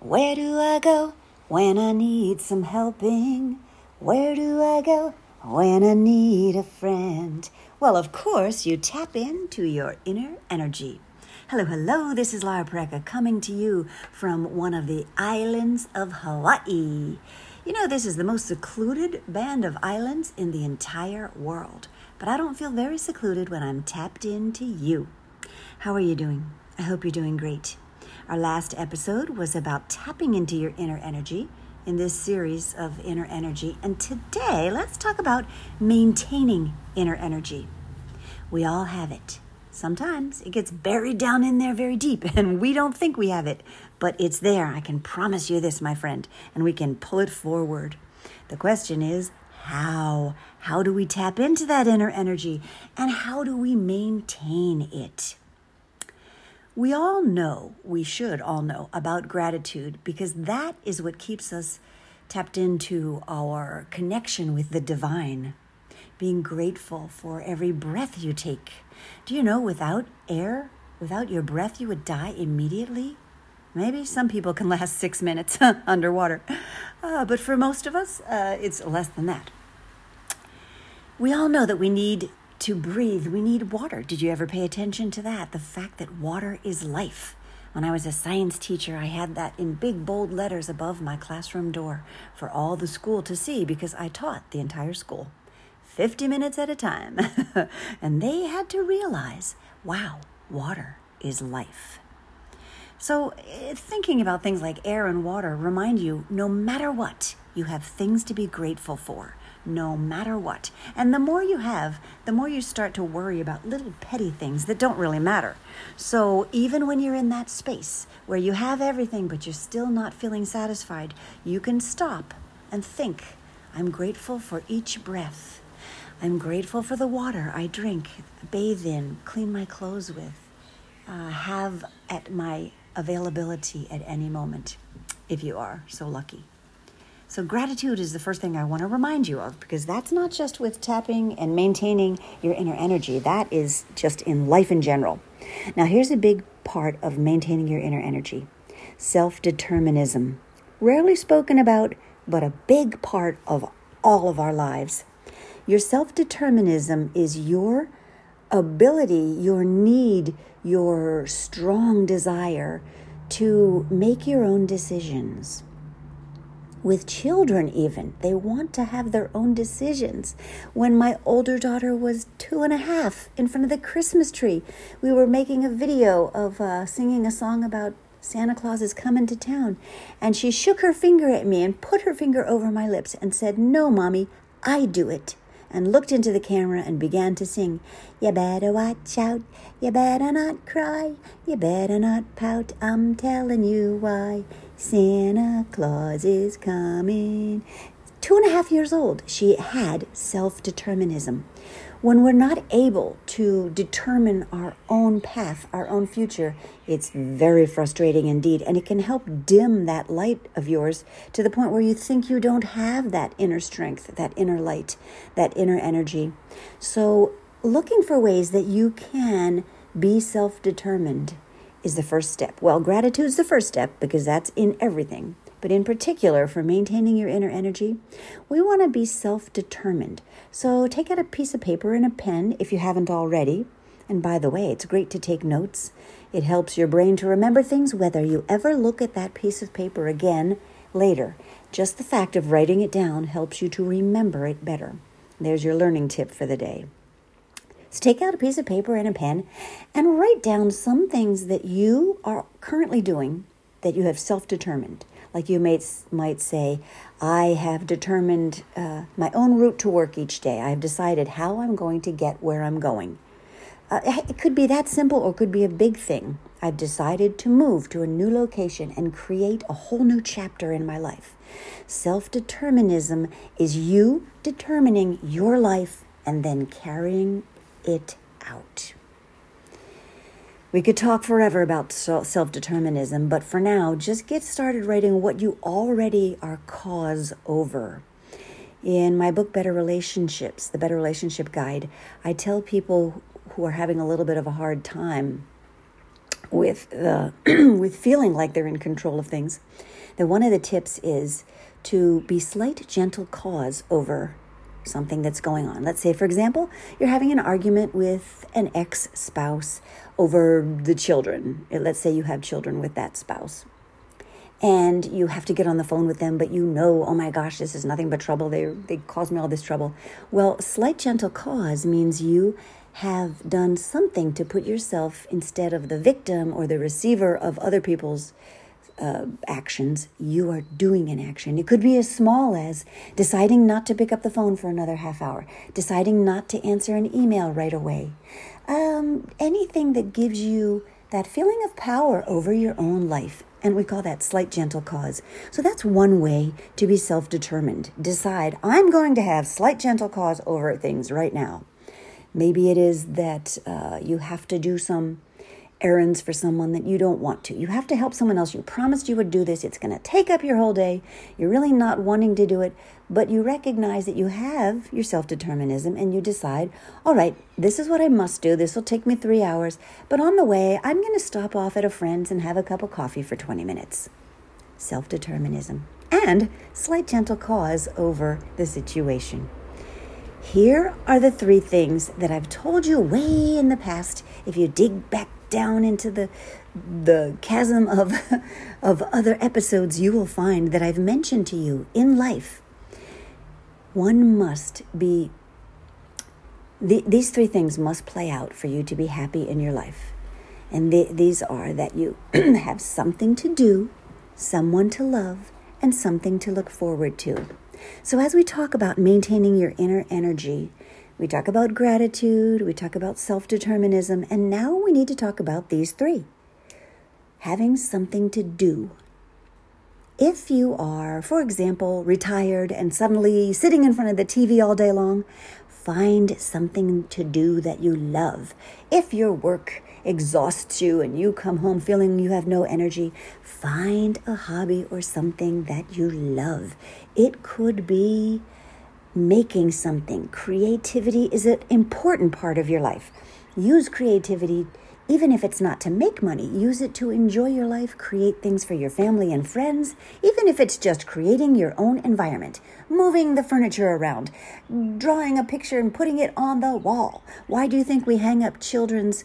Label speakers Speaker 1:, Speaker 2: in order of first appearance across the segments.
Speaker 1: Where do I go when I need some helping? Where do I go when I need a friend? Well, of course, you tap into your inner energy. Hello, hello, this is Lara Pareka coming to you from one of the islands of Hawaii. You know, this is the most secluded band of islands in the entire world, but I don't feel very secluded when I'm tapped into you. How are you doing? I hope you're doing great. Our last episode was about tapping into your inner energy in this series of inner energy. And today, let's talk about maintaining inner energy. We all have it. Sometimes it gets buried down in there very deep, and we don't think we have it, but it's there. I can promise you this, my friend, and we can pull it forward. The question is, how? How do we tap into that inner energy, and how do we maintain it? We all know, we should all know about gratitude because that is what keeps us tapped into our connection with the divine. Being grateful for every breath you take. Do you know without air, without your breath, you would die immediately? Maybe some people can last six minutes underwater, uh, but for most of us, uh, it's less than that. We all know that we need to breathe, we need water. Did you ever pay attention to that? The fact that water is life. When I was a science teacher, I had that in big bold letters above my classroom door for all the school to see because I taught the entire school 50 minutes at a time. and they had to realize wow, water is life. So, eh, thinking about things like air and water remind you no matter what, you have things to be grateful for no matter what. And the more you have, the more you start to worry about little petty things that don't really matter. So even when you're in that space where you have everything but you're still not feeling satisfied, you can stop and think I'm grateful for each breath. I'm grateful for the water I drink, bathe in, clean my clothes with, uh, have at my availability at any moment, if you are so lucky. So, gratitude is the first thing I want to remind you of because that's not just with tapping and maintaining your inner energy, that is just in life in general. Now, here's a big part of maintaining your inner energy self determinism. Rarely spoken about, but a big part of all of our lives. Your self determinism is your ability, your need, your strong desire to make your own decisions with children, even. They want to have their own decisions. When my older daughter was two and a half in front of the Christmas tree, we were making a video of uh, singing a song about Santa Claus is coming to town. And she shook her finger at me and put her finger over my lips and said, No, Mommy, I do it. And looked into the camera and began to sing, You better watch out, you better not cry, you better not pout, I'm telling you why. Santa Claus is coming. Two and a half years old, she had self determinism. When we're not able to determine our own path, our own future, it's very frustrating indeed. And it can help dim that light of yours to the point where you think you don't have that inner strength, that inner light, that inner energy. So, looking for ways that you can be self determined is the first step. Well, gratitude is the first step because that's in everything. But in particular, for maintaining your inner energy, we want to be self determined. So take out a piece of paper and a pen if you haven't already. And by the way, it's great to take notes. It helps your brain to remember things whether you ever look at that piece of paper again later. Just the fact of writing it down helps you to remember it better. There's your learning tip for the day. Take out a piece of paper and a pen and write down some things that you are currently doing that you have self determined. Like you might, might say, I have determined uh, my own route to work each day. I have decided how I'm going to get where I'm going. Uh, it could be that simple or it could be a big thing. I've decided to move to a new location and create a whole new chapter in my life. Self determinism is you determining your life and then carrying it out. We could talk forever about self determinism, but for now, just get started writing what you already are cause over. In my book, Better Relationships, the Better Relationship Guide, I tell people who are having a little bit of a hard time with the with feeling like they're in control of things, that one of the tips is to be slight gentle cause over something that's going on. Let's say, for example, you're having an argument with an ex spouse over the children. Let's say you have children with that spouse. And you have to get on the phone with them, but you know, oh my gosh, this is nothing but trouble. They, they cause me all this trouble. Well, slight gentle cause means you have done something to put yourself instead of the victim or the receiver of other people's uh, actions, you are doing an action. It could be as small as deciding not to pick up the phone for another half hour, deciding not to answer an email right away. Um, anything that gives you that feeling of power over your own life. And we call that slight gentle cause. So that's one way to be self determined. Decide, I'm going to have slight gentle cause over things right now. Maybe it is that uh, you have to do some errands for someone that you don't want to. You have to help someone else. You promised you would do this. It's going to take up your whole day. You're really not wanting to do it, but you recognize that you have your self determinism and you decide, all right, this is what I must do. This will take me three hours, but on the way, I'm going to stop off at a friend's and have a cup of coffee for 20 minutes. Self determinism and slight gentle cause over the situation. Here are the three things that I've told you way in the past. If you dig back down into the the chasm of of other episodes, you will find that I've mentioned to you in life. One must be the, these three things must play out for you to be happy in your life. And the, these are that you have something to do, someone to love, and something to look forward to. So, as we talk about maintaining your inner energy, we talk about gratitude, we talk about self determinism, and now we need to talk about these three having something to do. If you are, for example, retired and suddenly sitting in front of the TV all day long, find something to do that you love. If your work exhausts you and you come home feeling you have no energy, find a hobby or something that you love. It could be making something. Creativity is an important part of your life. Use creativity even if it's not to make money, use it to enjoy your life, create things for your family and friends, even if it's just creating your own environment, moving the furniture around, drawing a picture and putting it on the wall. Why do you think we hang up children's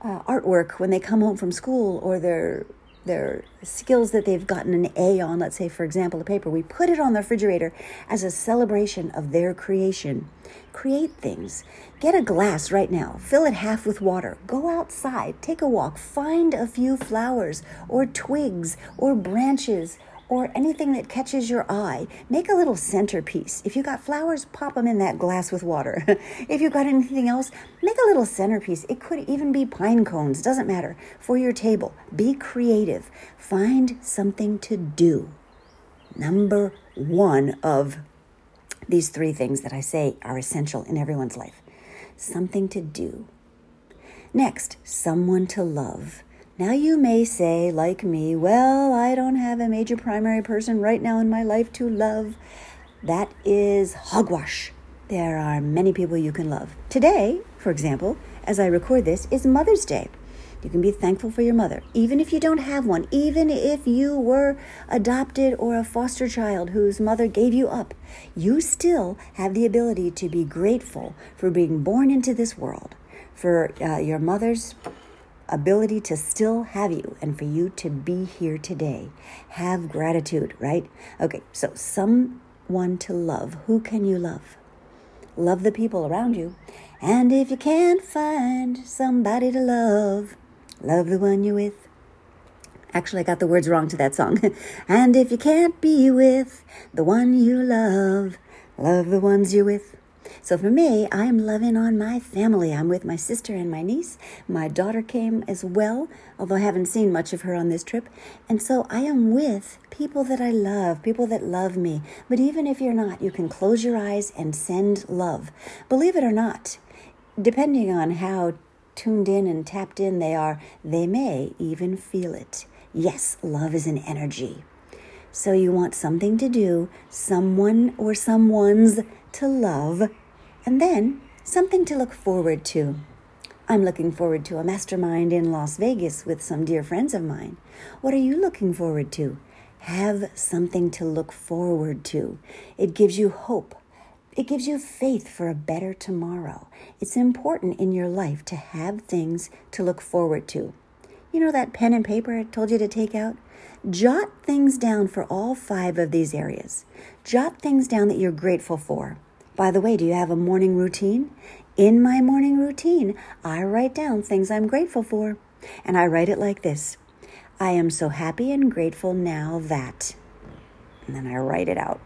Speaker 1: uh, artwork when they come home from school or their their skills that they've gotten an A on, let's say, for example, a paper, we put it on the refrigerator as a celebration of their creation. Create things. Get a glass right now, fill it half with water, go outside, take a walk, find a few flowers or twigs or branches or anything that catches your eye. Make a little centerpiece. If you got flowers, pop them in that glass with water. if you got anything else, make a little centerpiece. It could even be pine cones, doesn't matter, for your table. Be creative. Find something to do. Number one of these three things that I say are essential in everyone's life something to do. Next, someone to love. Now, you may say, like me, well, I don't have a major primary person right now in my life to love. That is hogwash. There are many people you can love. Today, for example, as I record this, is Mother's Day. You can be thankful for your mother, even if you don't have one, even if you were adopted or a foster child whose mother gave you up. You still have the ability to be grateful for being born into this world, for uh, your mother's ability to still have you and for you to be here today. Have gratitude, right? Okay, so someone to love. Who can you love? Love the people around you. And if you can't find somebody to love, love the one you're with. Actually, I got the words wrong to that song. and if you can't be with the one you love, love the ones you're with. So for me, I'm loving on my family. I'm with my sister and my niece. My daughter came as well, although I haven't seen much of her on this trip. And so I am with people that I love, people that love me. But even if you're not, you can close your eyes and send love. Believe it or not, depending on how tuned in and tapped in they are, they may even feel it. Yes, love is an energy. So you want something to do, someone or someone's to love, and then something to look forward to. I'm looking forward to a mastermind in Las Vegas with some dear friends of mine. What are you looking forward to? Have something to look forward to. It gives you hope. It gives you faith for a better tomorrow. It's important in your life to have things to look forward to. You know that pen and paper I told you to take out? Jot things down for all five of these areas. Jot things down that you're grateful for. By the way, do you have a morning routine? In my morning routine, I write down things I'm grateful for. And I write it like this I am so happy and grateful now that. And then I write it out.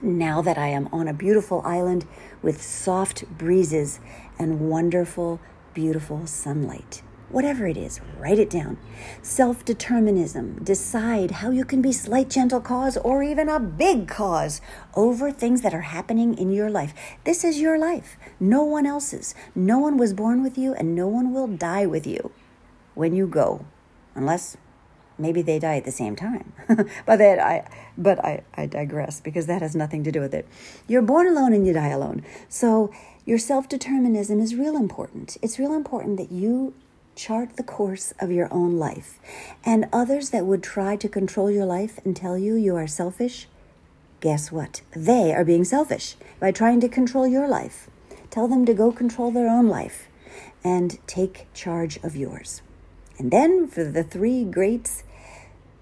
Speaker 1: Now that I am on a beautiful island with soft breezes and wonderful, beautiful sunlight. Whatever it is, write it down. Self determinism. Decide how you can be slight, gentle cause or even a big cause over things that are happening in your life. This is your life, no one else's. No one was born with you, and no one will die with you when you go, unless maybe they die at the same time. but that I but I, I digress because that has nothing to do with it. You're born alone and you die alone. So your self-determinism is real important. It's real important that you chart the course of your own life. And others that would try to control your life and tell you you are selfish, guess what? They are being selfish by trying to control your life. Tell them to go control their own life and take charge of yours. And then for the three greats,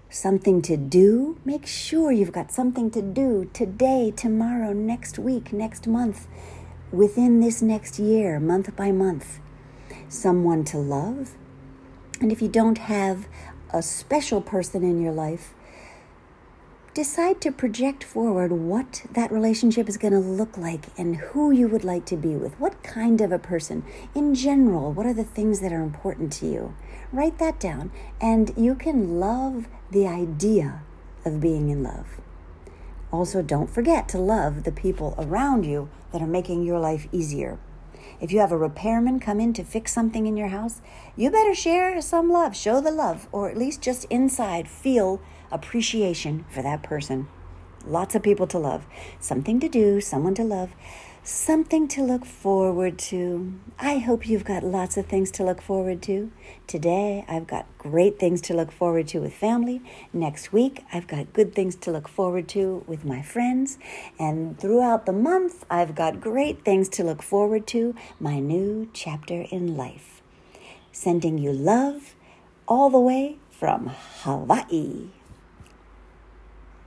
Speaker 1: something to do, make sure you've got something to do today, tomorrow, next week, next month, within this next year, month by month someone to love. And if you don't have a special person in your life, decide to project forward what that relationship is going to look like and who you would like to be with. What kind of a person? In general, what are the things that are important to you? Write that down, and you can love the idea of being in love. Also, don't forget to love the people around you that are making your life easier. If you have a repairman come in to fix something in your house, you better share some love, show the love, or at least just inside feel appreciation for that person. Lots of people to love, something to do, someone to love something to look forward to. I hope you've got lots of things to look forward to. Today, I've got great things to look forward to with family. Next week, I've got good things to look forward to with my friends. And throughout the month, I've got great things to look forward to my new chapter in life. Sending you love all the way from Hawaii.